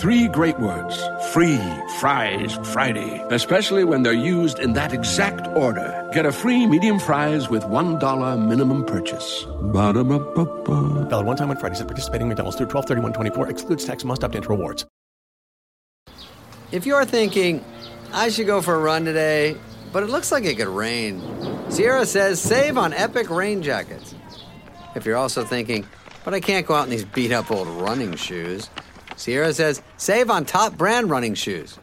Three great words free fries Friday, especially when they're used in that exact order. Get a free medium fries with $1 minimum purchase. Ba-da-ba-ba-ba. Valid one time on Fridays at participating McDonald's through 12 24 excludes tax must opt into rewards. If you're thinking, I should go for a run today, but it looks like it could rain, Sierra says save on epic rain jackets. If you're also thinking, but I can't go out in these beat up old running shoes, Sierra says save on top brand running shoes.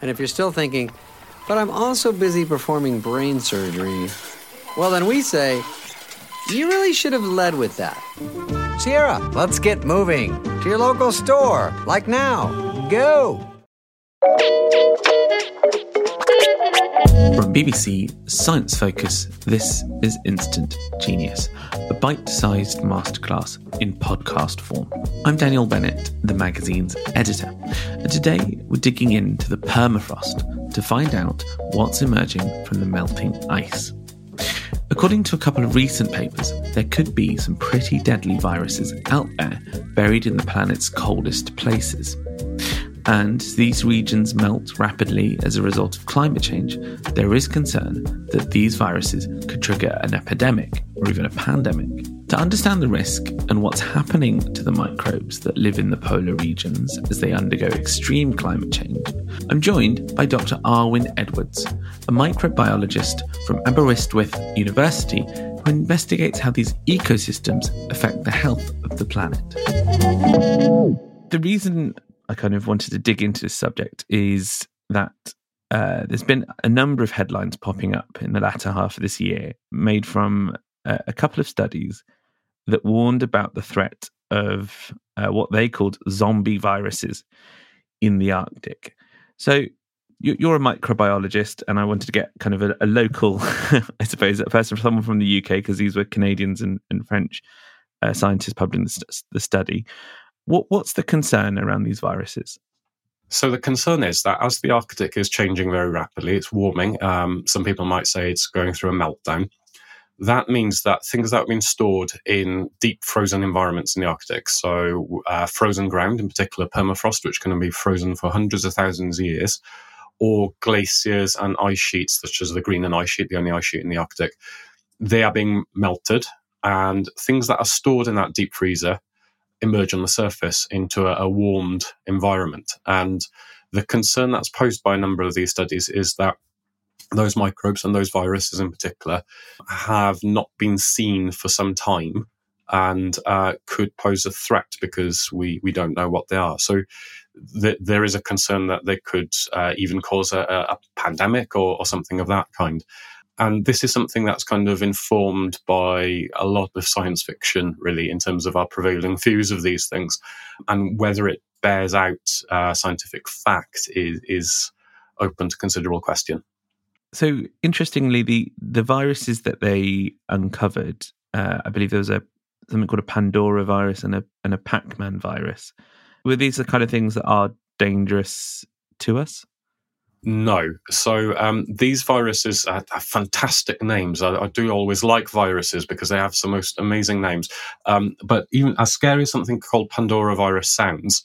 And if you're still thinking, but I'm also busy performing brain surgery, well, then we say, you really should have led with that. Sierra, let's get moving to your local store, like now. Go! From BBC Science Focus, this is Instant Genius, a bite sized masterclass in podcast form. I'm Daniel Bennett, the magazine's editor, and today we're digging into the permafrost to find out what's emerging from the melting ice. According to a couple of recent papers, there could be some pretty deadly viruses out there buried in the planet's coldest places. And these regions melt rapidly as a result of climate change, there is concern that these viruses could trigger an epidemic or even a pandemic. To understand the risk and what's happening to the microbes that live in the polar regions as they undergo extreme climate change, I'm joined by Dr. Arwyn Edwards, a microbiologist from Aberystwyth University who investigates how these ecosystems affect the health of the planet. The reason I kind of wanted to dig into this subject is that uh, there's been a number of headlines popping up in the latter half of this year, made from uh, a couple of studies that warned about the threat of uh, what they called zombie viruses in the Arctic. So you're a microbiologist, and I wanted to get kind of a, a local, I suppose, a person, someone from the UK, because these were Canadians and, and French uh, scientists publishing the, the study. What, what's the concern around these viruses? So the concern is that as the Arctic is changing very rapidly, it's warming. Um, some people might say it's going through a meltdown. That means that things that have been stored in deep frozen environments in the Arctic, so uh, frozen ground, in particular permafrost, which can be frozen for hundreds of thousands of years, or glaciers and ice sheets, such as the Greenland ice sheet, the only ice sheet in the Arctic, they are being melted. And things that are stored in that deep freezer emerge on the surface into a, a warmed environment. And the concern that's posed by a number of these studies is that those microbes and those viruses in particular have not been seen for some time and uh, could pose a threat because we, we don't know what they are. So th- there is a concern that they could uh, even cause a, a pandemic or, or, something of that kind. And this is something that's kind of informed by a lot of science fiction, really, in terms of our prevailing views of these things. And whether it bears out uh, scientific fact is, is open to considerable question. So, interestingly, the, the viruses that they uncovered, uh, I believe there was a something called a Pandora virus and a and a Pac-Man virus. Were these the kind of things that are dangerous to us? No. So um, these viruses are, have fantastic names. I, I, do always like viruses because they have some most amazing names. Um, but even as scary as something called Pandora virus sounds,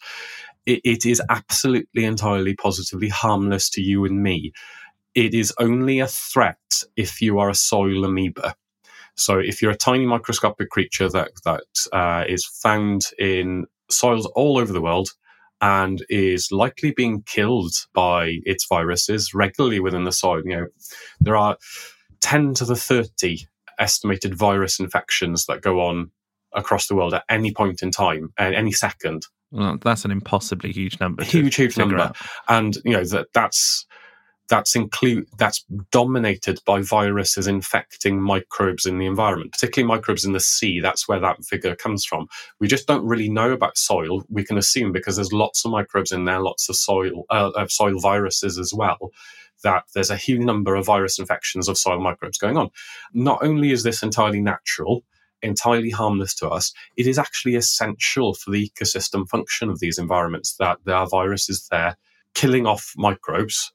it, it is absolutely entirely positively harmless to you and me. It is only a threat if you are a soil amoeba. So if you're a tiny microscopic creature that that uh, is found in soils all over the world, and is likely being killed by its viruses regularly within the soil. You know, there are 10 to the 30 estimated virus infections that go on across the world at any point in time, at any second. Well, that's an impossibly huge number. Huge, huge number. Out. And you know that that's that's include that's dominated by viruses infecting microbes in the environment, particularly microbes in the sea. That's where that figure comes from. We just don't really know about soil. We can assume because there's lots of microbes in there, lots of soil uh, of soil viruses as well. That there's a huge number of virus infections of soil microbes going on. Not only is this entirely natural, entirely harmless to us, it is actually essential for the ecosystem function of these environments that there are viruses there killing off microbes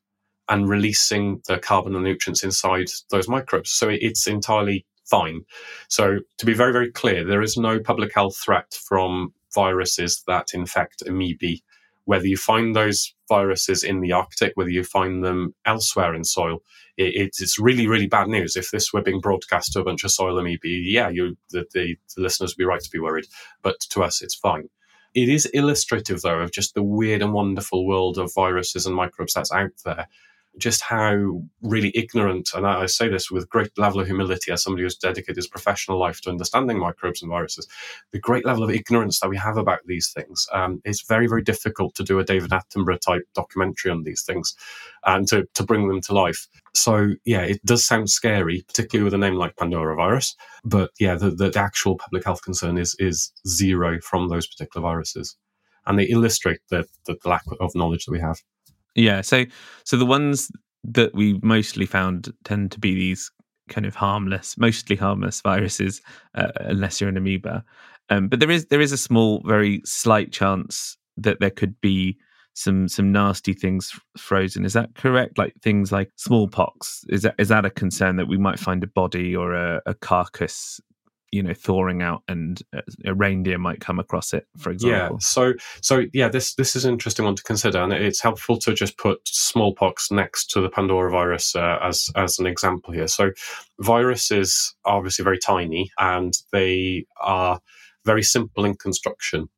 and releasing the carbon and nutrients inside those microbes. So it's entirely fine. So to be very, very clear, there is no public health threat from viruses that infect amoebae. Whether you find those viruses in the Arctic, whether you find them elsewhere in soil, it, it's really, really bad news. If this were being broadcast to a bunch of soil amoebae, yeah, you, the, the, the listeners would be right to be worried. But to us, it's fine. It is illustrative, though, of just the weird and wonderful world of viruses and microbes that's out there just how really ignorant, and I say this with great level of humility as somebody who's dedicated his professional life to understanding microbes and viruses, the great level of ignorance that we have about these things. Um, it's very, very difficult to do a David Attenborough type documentary on these things and to, to bring them to life. So, yeah, it does sound scary, particularly with a name like Pandora virus. But yeah, the, the actual public health concern is, is zero from those particular viruses. And they illustrate the, the lack of knowledge that we have. Yeah. So so the ones that we mostly found tend to be these kind of harmless, mostly harmless viruses, uh, unless you're an amoeba. Um, but there is there is a small, very slight chance that there could be some some nasty things frozen. Is that correct? Like things like smallpox. Is that is that a concern that we might find a body or a, a carcass you know thawing out and a reindeer might come across it for example yeah so so yeah this this is an interesting one to consider and it's helpful to just put smallpox next to the pandora virus uh, as as an example here so viruses are obviously very tiny and they are very simple in construction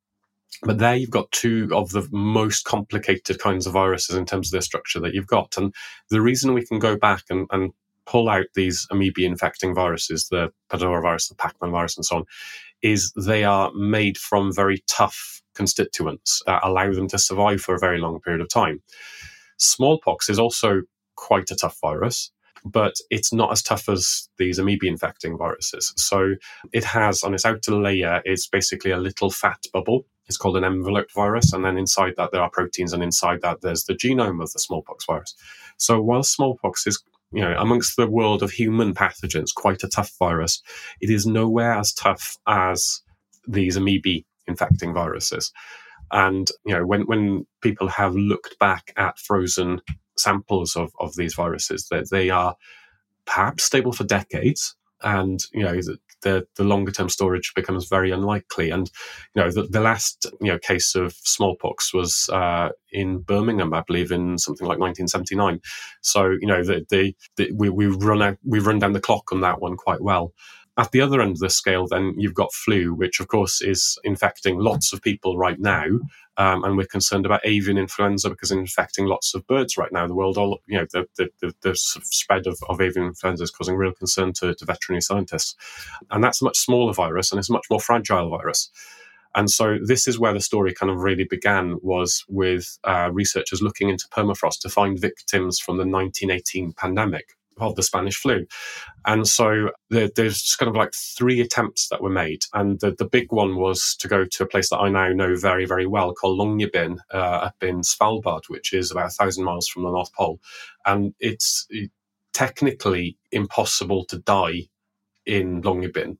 but there you've got two of the most complicated kinds of viruses in terms of their structure that you've got. And the reason we can go back and, and pull out these amoeba infecting viruses, the Pandora virus, the Pacman virus, and so on, is they are made from very tough constituents that allow them to survive for a very long period of time. Smallpox is also quite a tough virus, but it's not as tough as these amoeba infecting viruses. So it has on its outer layer is basically a little fat bubble. It's called an enveloped virus, and then inside that there are proteins, and inside that there's the genome of the smallpox virus. So while smallpox is you know, amongst the world of human pathogens, quite a tough virus. It is nowhere as tough as these amoeba infecting viruses. And, you know, when, when people have looked back at frozen samples of, of these viruses, that they, they are perhaps stable for decades. And, you know, the, the longer term storage becomes very unlikely. And you know, the, the last you know case of smallpox was uh, in Birmingham, I believe, in something like 1979. So you know, the, the, the we we run out, we run down the clock on that one quite well. At the other end of the scale, then you've got flu, which of course is infecting lots of people right now. Um, and we're concerned about avian influenza because it's infecting lots of birds right now. The world, all you know, the the, the, the spread of, of avian influenza is causing real concern to, to veterinary scientists, and that's a much smaller virus and it's a much more fragile virus. And so this is where the story kind of really began was with uh, researchers looking into permafrost to find victims from the 1918 pandemic of the Spanish flu. And so the, there's kind of like three attempts that were made. And the, the big one was to go to a place that I now know very, very well called Longyearbyen uh, up in Svalbard, which is about a thousand miles from the North Pole. And it's technically impossible to die in Longyearbyen.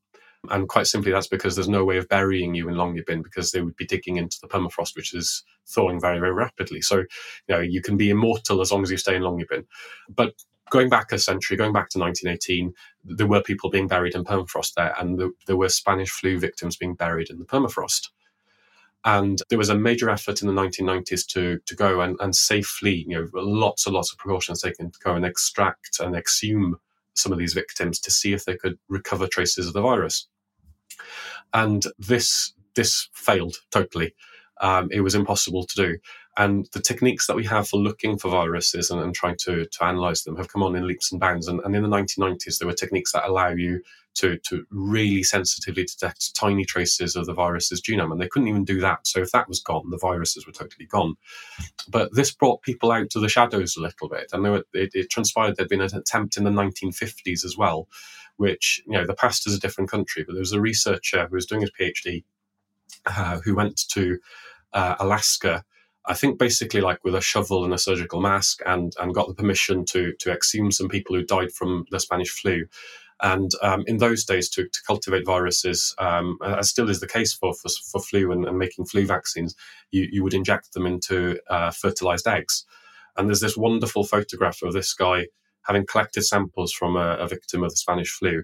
And quite simply, that's because there's no way of burying you in Longyearbyen because they would be digging into the permafrost, which is thawing very, very rapidly. So, you know, you can be immortal as long as you stay in Longyearbyen. But going back a century, going back to 1918, there were people being buried in permafrost there, and the, there were Spanish flu victims being buried in the permafrost. And there was a major effort in the 1990s to, to go and, and safely, you know, lots and lots of precautions taken to go and extract and exhume some of these victims to see if they could recover traces of the virus. And this this failed totally. Um, it was impossible to do. And the techniques that we have for looking for viruses and, and trying to, to analyze them have come on in leaps and bounds. And, and in the 1990s, there were techniques that allow you to, to really sensitively detect tiny traces of the virus's genome. And they couldn't even do that. So if that was gone, the viruses were totally gone. But this brought people out to the shadows a little bit. And were, it, it transpired there'd been an attempt in the 1950s as well, which, you know, the past is a different country. But there was a researcher who was doing his PhD uh, who went to uh, Alaska I think basically like with a shovel and a surgical mask and and got the permission to to exhume some people who died from the Spanish flu. And um, in those days, to, to cultivate viruses, um, as still is the case for for, for flu and, and, making flu vaccines, you, you would inject them into uh, fertilized eggs. And there's this wonderful photograph of this guy having collected samples from a, a victim of the Spanish flu,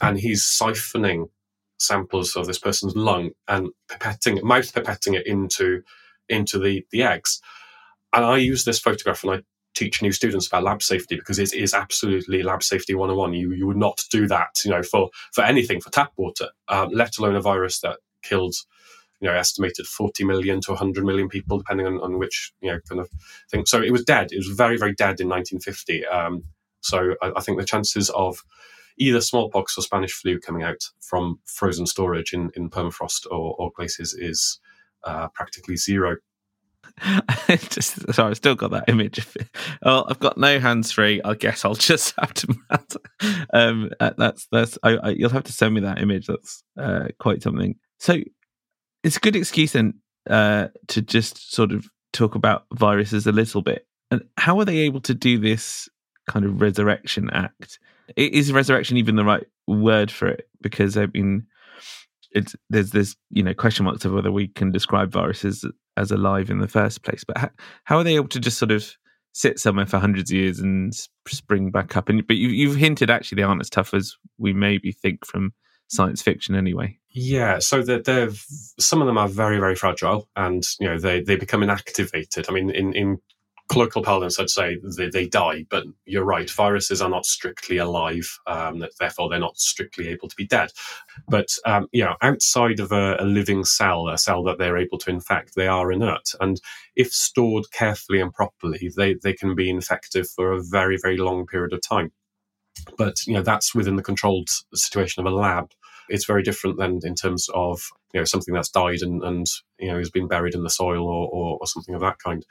and he's siphoning samples of this person's lung and pipetting, mouth pipetting it into into the, the eggs. And I use this photograph and I teach new students about lab safety because it is absolutely lab safety 101. You, you would not do that, you know, for, for anything, for tap water, um, let alone a virus that killed, you know, estimated 40 million to 100 million people, depending on, on which, you know, kind of thing. So it was dead. It was very, very dead in 1950. Um, so I, I, think the chances of either smallpox or Spanish flu coming out from frozen storage in, in permafrost or, or glaciers is uh, practically zero. just sorry, I've still got that image. Of it. Oh, I've got no hands free. I guess I'll just have to. um, uh, that's that's. I, I, you'll have to send me that image. That's uh, quite something. So it's a good excuse then uh, to just sort of talk about viruses a little bit. And how are they able to do this kind of resurrection act? Is resurrection even the right word for it? Because I mean, it's there's this you know question marks of whether we can describe viruses as alive in the first place. But how, how are they able to just sort of sit somewhere for hundreds of years and spring back up? And but you, you've hinted actually they aren't as tough as we maybe think from science fiction anyway. Yeah, so they're, they're, some of them are very very fragile, and you know they they become inactivated. I mean, in in colloquial parlance, I'd say they, they, die, but you're right. Viruses are not strictly alive, um, therefore they're not strictly able to be dead. But um, you know, outside of a, a, living cell, a cell that they're able to infect, they are inert. And if stored carefully and properly, they they can be infective for a very very long period of time. But you know, that's within the controlled situation of a lab. It's very different than in terms of you know something that's died and, and you know has been buried in the soil or, or, or something of that kind.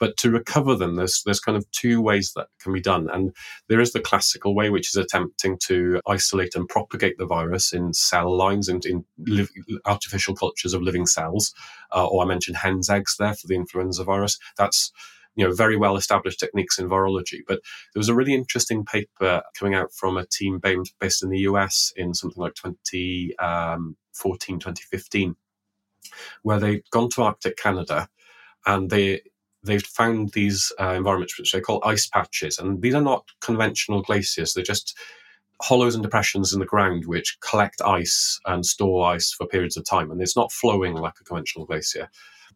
But to recover them, there's there's kind of two ways that can be done, and there is the classical way, which is attempting to isolate and propagate the virus in cell lines and in live, artificial cultures of living cells. Uh, or I mentioned hen's eggs there for the influenza virus. That's you know very well established techniques in virology. But there was a really interesting paper coming out from a team based in the US in something like 2014, um, 2015, where they'd gone to Arctic Canada and they they've found these uh, environments which they call ice patches, and these are not conventional glaciers. They're just hollows and depressions in the ground which collect ice and store ice for periods of time, and it's not flowing like a conventional glacier.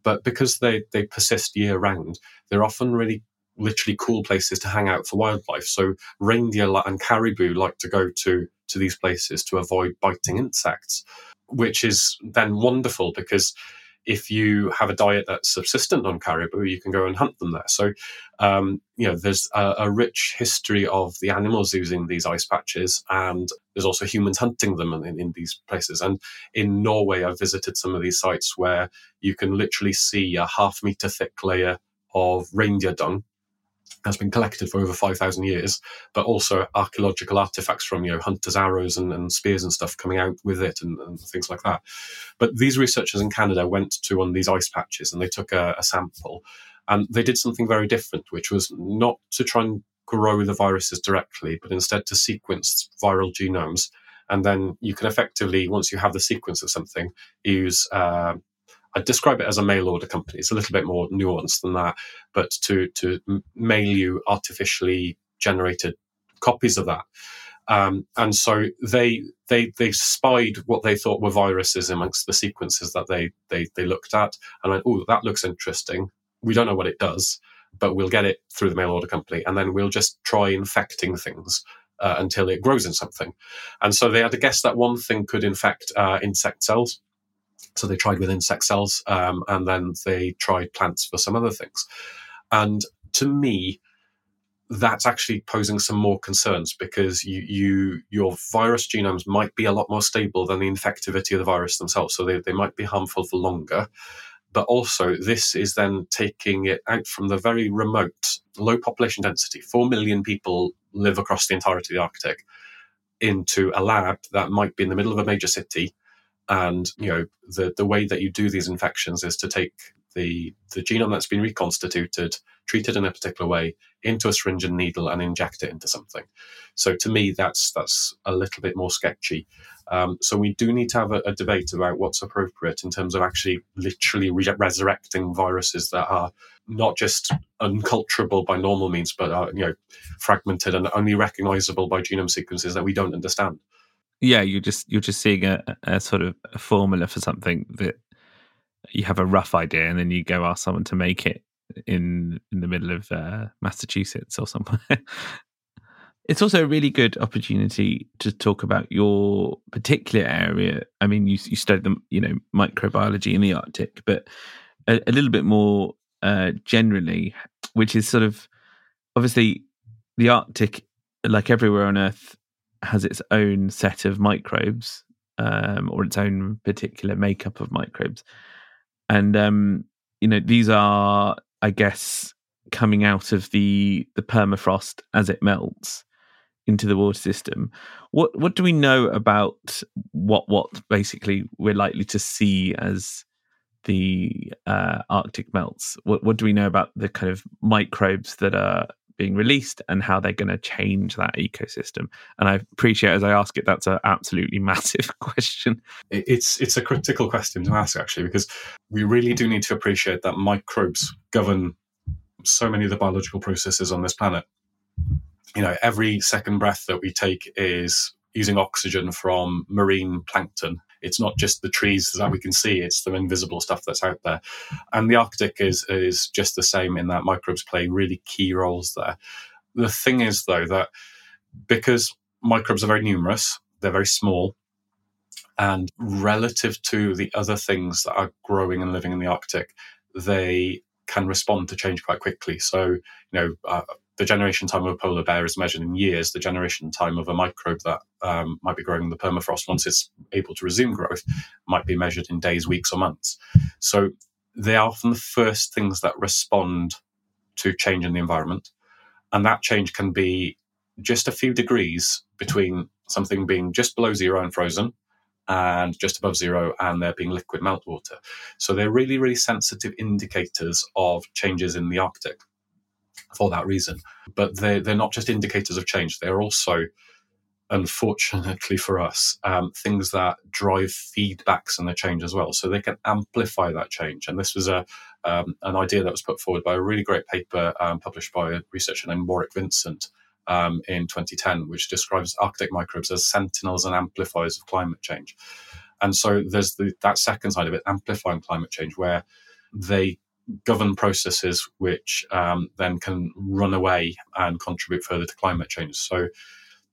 But because they, they persist year round, they're often really literally cool places to hang out for wildlife. So reindeer and caribou like to go to to these places to avoid biting insects, which is then wonderful because if you have a diet that's subsistent on caribou, you can go and hunt them there. So, um, you know, there's a, a, rich history of the animals using these ice patches, and there's also humans hunting them in, in these places. And in Norway, I've visited some of these sites where you can literally see a half meter thick layer of reindeer dung has been collected for over 5,000 years, but also archaeological artifacts from, you know, hunters' arrows and, and spears and stuff coming out with it and, and, things like that. But these researchers in Canada went to one of these ice patches and they took a, a sample and they did something very different, which was not to try and grow the viruses directly, but instead to sequence viral genomes. And then you can effectively, once you have the sequence of something, use uh, I'd describe it as a mail order company. It's a little bit more nuanced than that, but to to mail you artificially generated copies of that. Um, and so they they they spied what they thought were viruses amongst the sequences that they they they looked at, and went, "Oh, that looks interesting. We don't know what it does, but we'll get it through the mail order company, and then we'll just try infecting things." Uh, until it grows in something. And so they had to guess that one thing could infect uh, insect cells So they tried with insect cells, um, and then they tried plants for some other things. And to me, that's actually posing some more concerns because you, you your virus genomes might be a lot more stable than the infectivity of the virus themselves. So they, they might be harmful for longer. But also, this is then taking it out from the very remote, low population density. Four million people live across the entirety of the Arctic into a lab that might be in the middle of a major city. And, you know, the, the way that you do these infections is to take the, the genome that's been reconstituted, treated in a particular way, into a syringe and needle and inject it into something. So to me, that's that's a little bit more sketchy. Um, so we do need to have a, a, debate about what's appropriate in terms of actually literally re- resurrecting viruses that are not just unculturable by normal means, but are you know fragmented and only recognizable by genome sequences that we don't understand. Yeah, you're just you're just seeing a, a sort of a formula for something that you have a rough idea, and then you go ask someone to make it in in the middle of uh, Massachusetts or somewhere. it's also a really good opportunity to talk about your particular area. I mean, you you studied the you know microbiology in the Arctic, but a, a little bit more uh, generally, which is sort of obviously the Arctic, like everywhere on Earth, has its own set of microbes um, or its own particular makeup of microbes, and um, you know these are, I guess, coming out of the the permafrost as it melts into the water system. What what do we know about what what basically we're likely to see as the uh, Arctic melts? What what do we know about the kind of microbes that are being released and how they're going to change that ecosystem? And I appreciate as I ask it, that's an absolutely massive question. It's it's a critical question to ask actually because we really do need to appreciate that microbes govern so many of the biological processes on this planet you know, every second breath that we take is using oxygen from marine plankton. It's not just the trees that we can see; it's the invisible stuff that's out there. And the Arctic is is just the same in that microbes play really key roles there. The thing is, though, that because microbes are very numerous, they're very small, and relative to the other things that are growing and living in the Arctic, they can respond to change quite quickly. So, you know, uh, the generation time of a polar bear is measured in years. The generation time of a microbe that um, might be growing in the permafrost once it's able to resume growth might be measured in days, weeks, or months. So they are often the first things that respond to change in the environment. And that change can be just a few degrees between something being just below zero and frozen and just above zero and there being liquid meltwater. So they're really, really sensitive indicators of changes in the Arctic for that reason. But they, they're not just indicators of change, they're also, unfortunately for us, um, things that drive feedbacks and the change as well. So they can amplify that change. And this was a um, an idea that was put forward by a really great paper um, published by a researcher named Warwick Vincent um, in 2010, which describes Arctic microbes as sentinels and amplifiers of climate change. And so there's the, that second side of it, amplifying climate change, where they govern processes which um, then can run away and contribute further to climate change. So,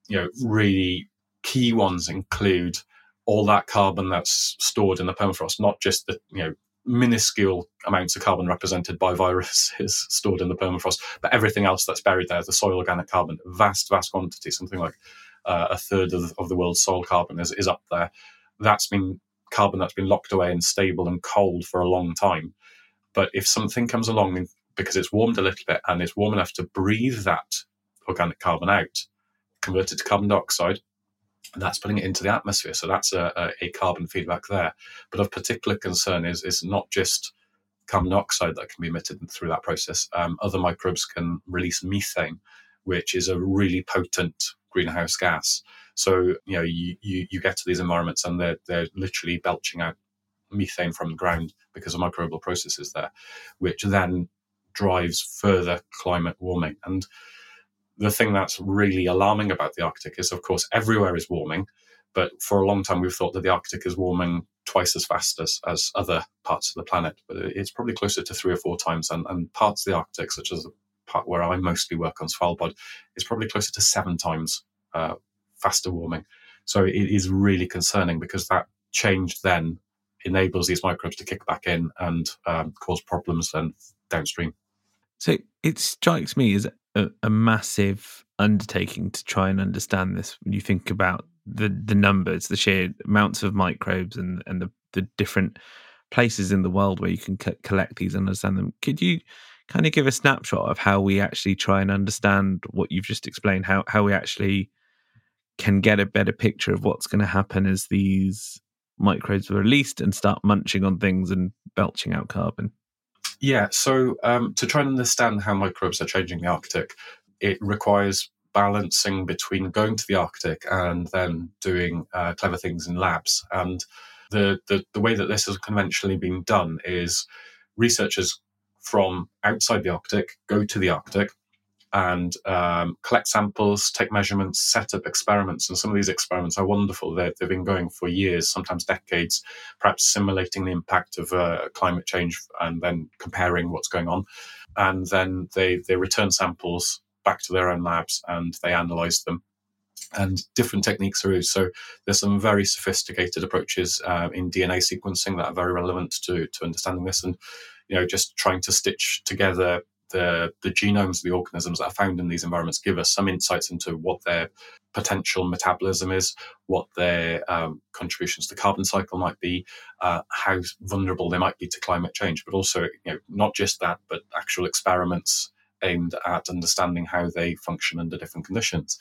you know, really key ones include all that carbon that's stored in the permafrost, not just the you know minuscule amounts of carbon represented by viruses stored in the permafrost, but everything else that's buried there, the soil organic carbon, vast, vast quantity, something like uh, a third of, of the world's soil carbon is, is up there. That's been carbon that's been locked away and stable and cold for a long time. But if something comes along because it's warmed a little bit and it's warm enough to breathe that organic carbon out, convert it to carbon dioxide, and that's putting it into the atmosphere. So that's a, a, carbon feedback there. But of particular concern is is not just carbon dioxide that can be emitted through that process. Um, other microbes can release methane, which is a really potent greenhouse gas. So you know you, you, you get to these environments and they're they're literally belching out methane from the ground because of microbial processes there, which then drives further climate warming. And the thing that's really alarming about the Arctic is, of course, everywhere is warming. But for a long time, we've thought that the Arctic is warming twice as fast as, as other parts of the planet. But it's probably closer to three or four times. And, and parts of the Arctic, such as the part where I mostly work on Svalbard, is probably closer to seven times uh, faster warming. So it is really concerning because that change then enables these microbes to kick back in and um, cause problems then downstream. So it strikes me as a, a, massive undertaking to try and understand this when you think about the the numbers, the sheer amounts of microbes and and the, the different places in the world where you can collect these and understand them. Could you kind of give a snapshot of how we actually try and understand what you've just explained? How how we actually can get a better picture of what's going to happen as these microbes are released and start munching on things and belching out carbon? Yeah, so um, to try and understand how microbes are changing the Arctic, it requires balancing between going to the Arctic and then doing uh, clever things in labs. And the, the, the way that this has conventionally been done is researchers from outside the Arctic go to the Arctic and um, collect samples, take measurements, set up experiments. And some of these experiments are wonderful. they have been going for years, sometimes decades, perhaps simulating the impact of uh, climate change and then comparing what's going on. And then they, they return samples back to their own labs and they analyze them. And different techniques are used. So there's some very sophisticated approaches uh, in DNA sequencing that are very relevant to, to understanding this. And you know, just trying to stitch together the, the genomes of the organisms that are found in these environments give us some insights into what their potential metabolism is, what their um, contributions to the carbon cycle might be, uh, how vulnerable they might be to climate change, but also you know, not just that, but actual experiments aimed at understanding how they function under different conditions.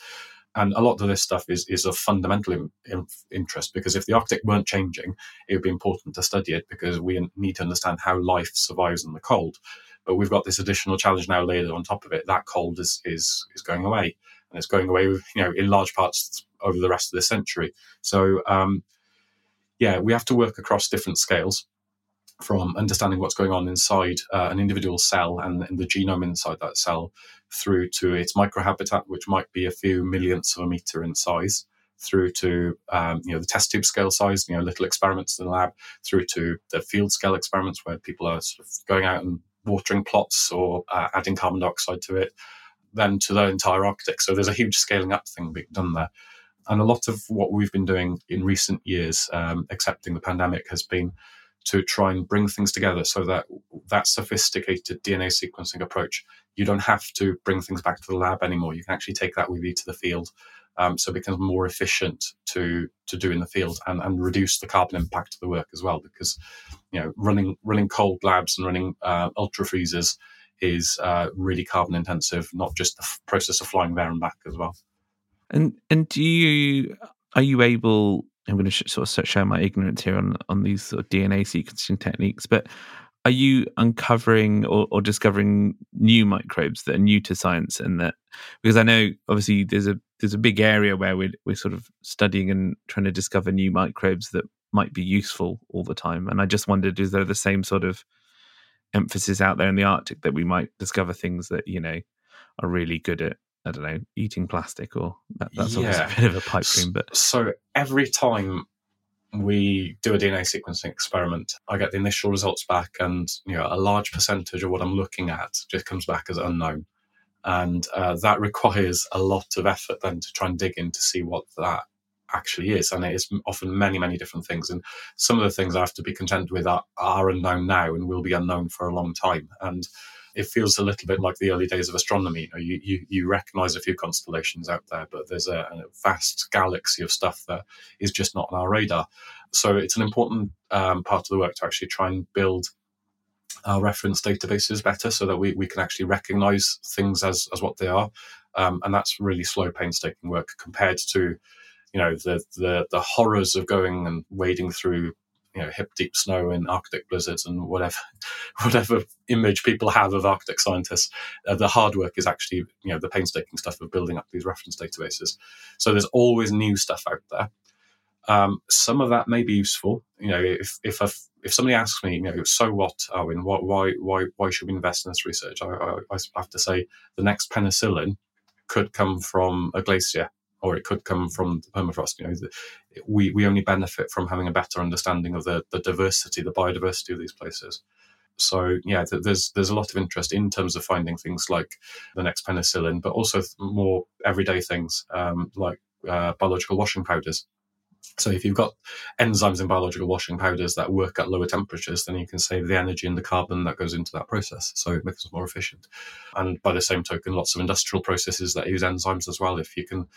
And a lot of this stuff is, is of fundamental in, in interest because if the Arctic weren't changing, it would be important to study it because we need to understand how life survives in the cold. But we've got this additional challenge now layered on top of it. That cold is is is going away, and it's going away, you know, in large parts over the rest of the century. So, um, yeah, we have to work across different scales from understanding what's going on inside uh, an individual cell and, and, the genome inside that cell through to its microhabitat, which might be a few millionths of a meter in size, through to um, you know the test tube scale size, you know little experiments in the lab, through to the field scale experiments where people are sort of going out and watering plots or uh, adding carbon dioxide to it, then to the entire Arctic. So there's a huge scaling up thing being done there. And a lot of what we've been doing in recent years, um, excepting the pandemic, has been to try and bring things together so that that sophisticated DNA sequencing approach, you don't have to bring things back to the lab anymore. You can actually take that with you to the field. Um, so it becomes more efficient to to do in the field and, and reduce the carbon impact of the work as well because you know running running cold labs and running uh, ultra freezers is uh, really carbon intensive not just the f- process of flying there and back as well. And and do you are you able i'm going to sort of show my ignorance here on on these sort of dna sequencing techniques but are you uncovering or, or, discovering new microbes that are new to science and that because i know obviously there's a there's a big area where we're, we're sort of studying and trying to discover new microbes that might be useful all the time and i just wondered is there the same sort of emphasis out there in the arctic that we might discover things that you know are really good at i don't know eating plastic or that, that's yeah. a bit of a pipe dream but so every time we do a DNA sequencing experiment. I get the initial results back, and you know a large percentage of what I'm looking at just comes back as unknown, and uh, that requires a lot of effort then to try and dig in to see what that actually is, and it is often many many different things. And some of the things I have to be content with are, are unknown now and will be unknown for a long time, and it feels a little bit like the early days of astronomy. You, know, you, you, you recognize a few constellations out there, but there's a, a, vast galaxy of stuff that is just not on our radar. So it's an important um, part of the work to actually try and build our reference databases better so that we, we can actually recognize things as, as what they are. Um, and that's really slow, painstaking work compared to you know the, the the horrors of going and wading through you know hip deep snow in Arctic blizzards and whatever whatever image people have of Arctic scientists. Uh, the hard work is actually you know the painstaking stuff of building up these reference databases. So there's always new stuff out there. Um, some of that may be useful. You know, if if a, if somebody asks me, you know, so what, Owen? Why why why why should we invest in this research? I, I, I have to say the next penicillin could come from a glacier or it could come from the permafrost. You know, we we only benefit from having a better understanding of the the diversity, the biodiversity of these places. So yeah, there's there's a lot of interest in terms of finding things like the next penicillin, but also more everyday things um, like uh, biological washing powders. So if you've got enzymes in biological washing powders that work at lower temperatures, then you can save the energy and the carbon that goes into that process. So it makes it more efficient. And by the same token, lots of industrial processes that use enzymes as well. If you can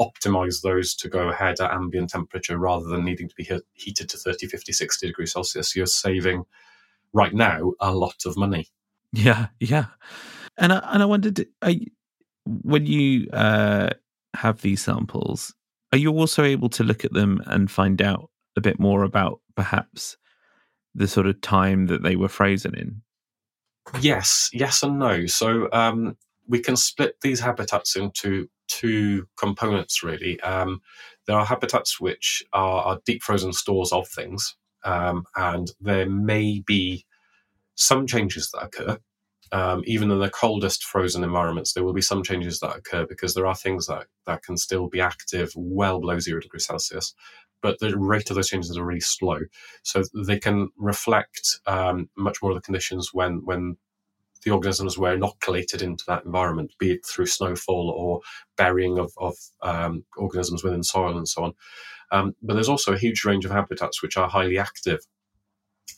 optimize those to go ahead at ambient temperature rather than needing to be heated to 30, 50, 60 degrees Celsius, you're saving right now a lot of money. Yeah, yeah. And I, and I wondered, you, when you uh, have these samples, are you also able to look at them and find out a bit more about perhaps the sort of time that they were frozen in? Yes, yes, and no. So um, we can split these habitats into two components, really. Um, there are habitats which are, are, deep frozen stores of things, um, and there may be some changes that occur um, even in the coldest frozen environments, there will be some changes that occur because there are things that, that can still be active well below zero degrees Celsius, but the rate of those changes are really slow. So they can reflect um, much more of the conditions when, when the organisms were inoculated into that environment, be it through snowfall or burying of, of um, organisms within soil and so on. Um, but there's also a huge range of habitats which are highly active.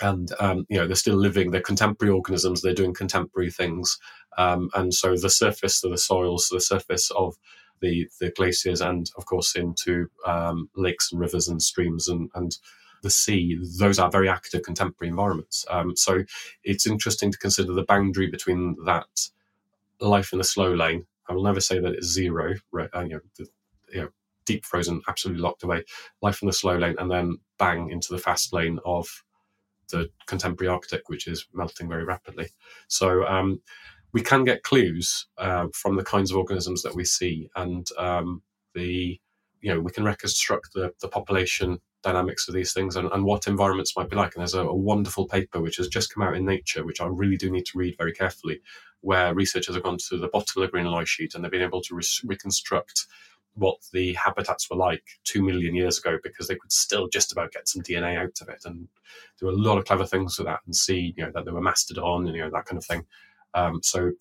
And um, you know they're still living. They're contemporary organisms. They're doing contemporary things. Um, and so the surface of the soils the surface of the the glaciers and of course into um, lakes and rivers and streams and and the sea those are very active contemporary environments um, so it's interesting to consider the boundary between that life in the slow lane i will never say that it's zero right, uh, you know, the, you know deep frozen absolutely locked away life in the slow lane and then bang into the fast lane of the contemporary Arctic, which is melting very rapidly. So um, we can get clues uh, from the kinds of organisms that we see, and um, the you know we can reconstruct the, the population dynamics of these things and, and what environments might be like. And there's a, a, wonderful paper which has just come out in Nature, which I really do need to read very carefully, where researchers have gone to the bottom of the green ice sheet and they've been able to re- reconstruct what the habitats were like two million years ago because they could still just about get some DNA out of it and do a lot of clever things with that and see you know that they were mastodon and you know that kind of thing. Um, so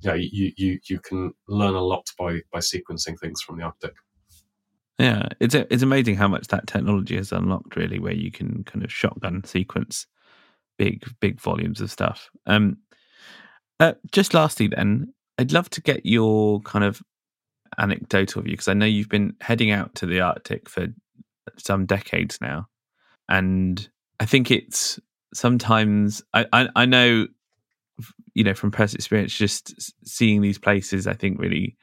yeah, you, you you can learn a lot by by sequencing things from the Arctic. Yeah, it's it's amazing how much that technology has unlocked. Really, where you can kind of shotgun sequence big big volumes of stuff. Um, uh, just lastly, then, I'd love to get your kind of anecdotal view because I know you've been heading out to the Arctic for some decades now, and I think it's sometimes I, I, I know you know from personal experience just seeing these places I think really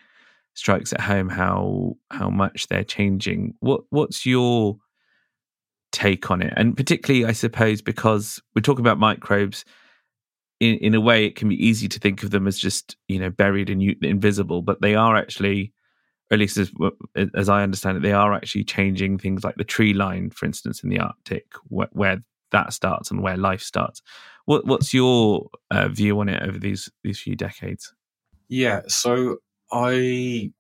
strikes at home how how much they're changing. What what's your take on it? And particularly, I suppose, because we're talking about microbes. In, in a way, it can be easy to think of them as just you know buried and invisible, but they are actually at least as, as I understand it, they are actually changing things like the tree line, for instance, in the Arctic, where, where that starts and where life starts. What, what's your uh, view on it over these these few decades? Yeah, so I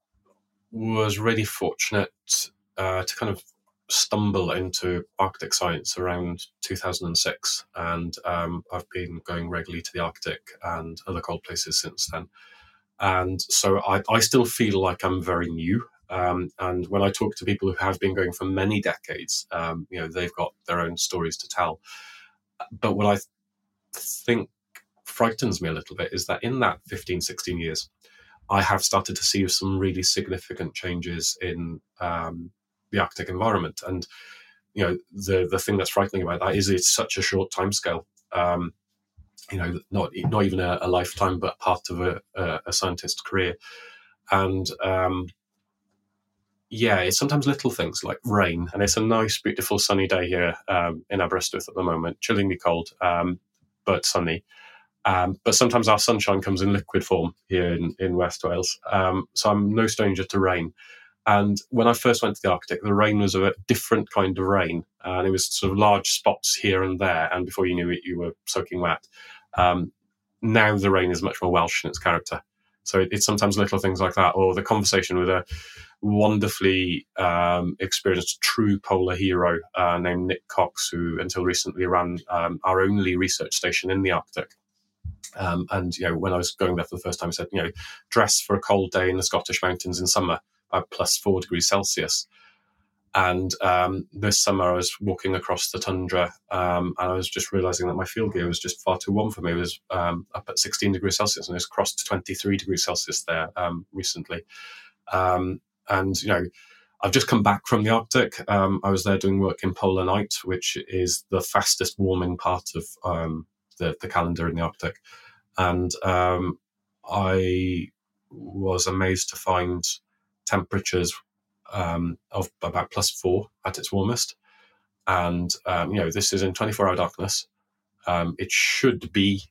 was really fortunate uh, to kind of stumble into Arctic science around 2006, and um, I've been going regularly to the Arctic and other cold places since then. And so I, I still feel like I'm very new. Um, and when I talk to people who have been going for many decades, um, you know, they've got their own stories to tell. But what I think frightens me a little bit is that in that 15, 16 years, I have started to see some really significant changes in um, the Arctic environment. And, you know, the, the thing that's frightening about that is it's such a short time scale. Um, you know, not not even a, a lifetime, but part of a, a, a scientist's career. And um, yeah, it's sometimes little things like rain, and it's a nice, beautiful, sunny day here um, in Aberystwyth at the moment, chillingly cold, um, but sunny. Um, but sometimes our sunshine comes in liquid form here in, in West Wales. Um, so I'm no stranger to rain. And when I first went to the Arctic, the rain was a different kind of rain, and it was sort of large spots here and there. And before you knew it, you were soaking wet. Um, now the rain is much more Welsh in its character. So it, it's sometimes little things like that, or the conversation with a wonderfully um, experienced true polar hero uh, named Nick Cox, who until recently ran um, our only research station in the Arctic. Um, and you know, when I was going there for the first time, I said, you know, dress for a cold day in the Scottish mountains in summer at plus four degrees Celsius. And um, this summer, I was walking across the tundra, um, and I was just realizing that my field gear was just far too warm for me. It was um, up at 16 degrees Celsius, and it's crossed to 23 degrees Celsius there um, recently. Um, and you know, I've just come back from the Arctic. Um, I was there doing work in Polar Night, which is the fastest warming part of the, the, calendar in the Arctic, and I was amazed to find temperatures um, of about plus four at its warmest. And, um, you know, this is in 24 hour darkness. Um, it should be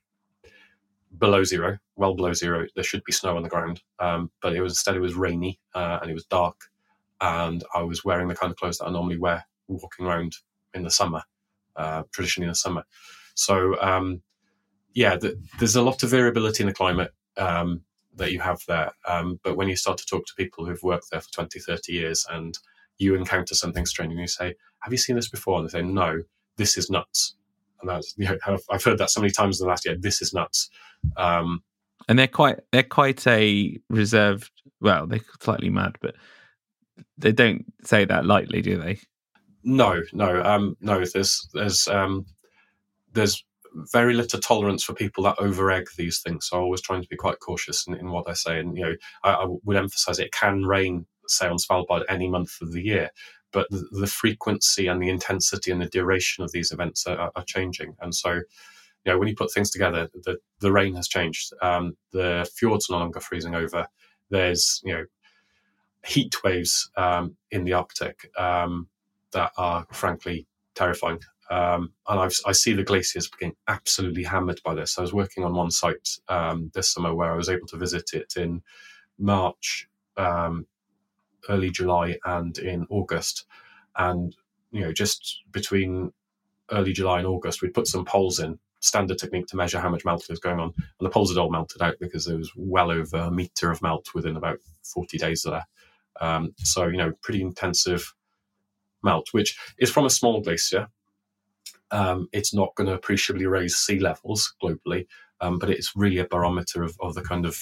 below zero, well below zero. There should be snow on the ground. Um, but it was instead, it was rainy uh, and it was dark. And I was wearing the kind of clothes that I normally wear walking around in the summer, uh, traditionally in the summer. So, um, yeah, the, there's a lot of variability in the climate. Um, that you have there. Um, but when you start to talk to people who've worked there for 20, 30 years and you encounter something strange and you say, Have you seen this before? And they say, No, this is nuts. And that's, you know, I've heard that so many times in the last year, this is nuts. Um, and they're quite, they're quite a reserved, well, they're slightly mad, but they don't say that lightly, do they? No, no, um, no. There's, there's, um, there's very little tolerance for people that over egg these things. So I'm always trying to be quite cautious in, in what I say. And, you know, I, I, would emphasize it can rain, say, on Svalbard any month of the year, but the, the frequency and the intensity and the duration of these events are, are, changing. And so, you know, when you put things together, the, the rain has changed. Um, the fjords are no longer freezing over. There's, you know, heat waves um, in the Arctic um, that are frankly terrifying. Um, and I've, i see the glaciers being absolutely hammered by this. I was working on one site um, this summer where I was able to visit it in March, um, early July, and in August. And you know, just between early July and August, we'd put some poles in, standard technique to measure how much melt was going on, and the poles had all melted out because there was well over a meter of melt within about forty days there. Um, so you know, pretty intensive melt, which is from a small glacier um, it's not going to appreciably raise sea levels globally, um, but it's really a barometer of, of the kind of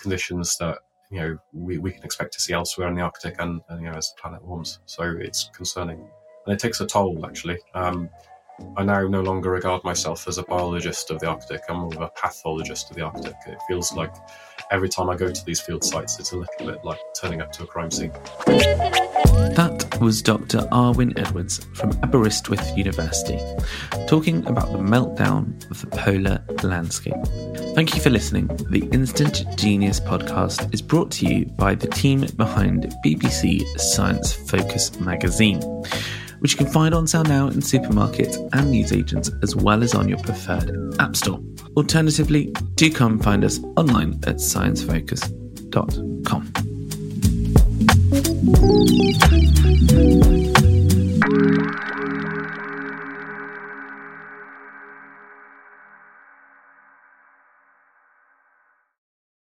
conditions that you know we, we can expect to see elsewhere in the Arctic and, and you know as the planet warms. So it's concerning, and it takes a toll actually. Um, I now no longer regard myself as a biologist of the Arctic. I'm more of a pathologist of the Arctic. It feels like every time I go to these field sites, it's a little bit like turning up to a crime scene. That was Dr. Arwyn Edwards from Aberystwyth University, talking about the meltdown of the polar landscape. Thank you for listening. The Instant Genius podcast is brought to you by the team behind BBC Science Focus magazine which you can find on sale now in supermarkets and newsagents, as well as on your preferred app store. Alternatively, do come find us online at sciencefocus.com.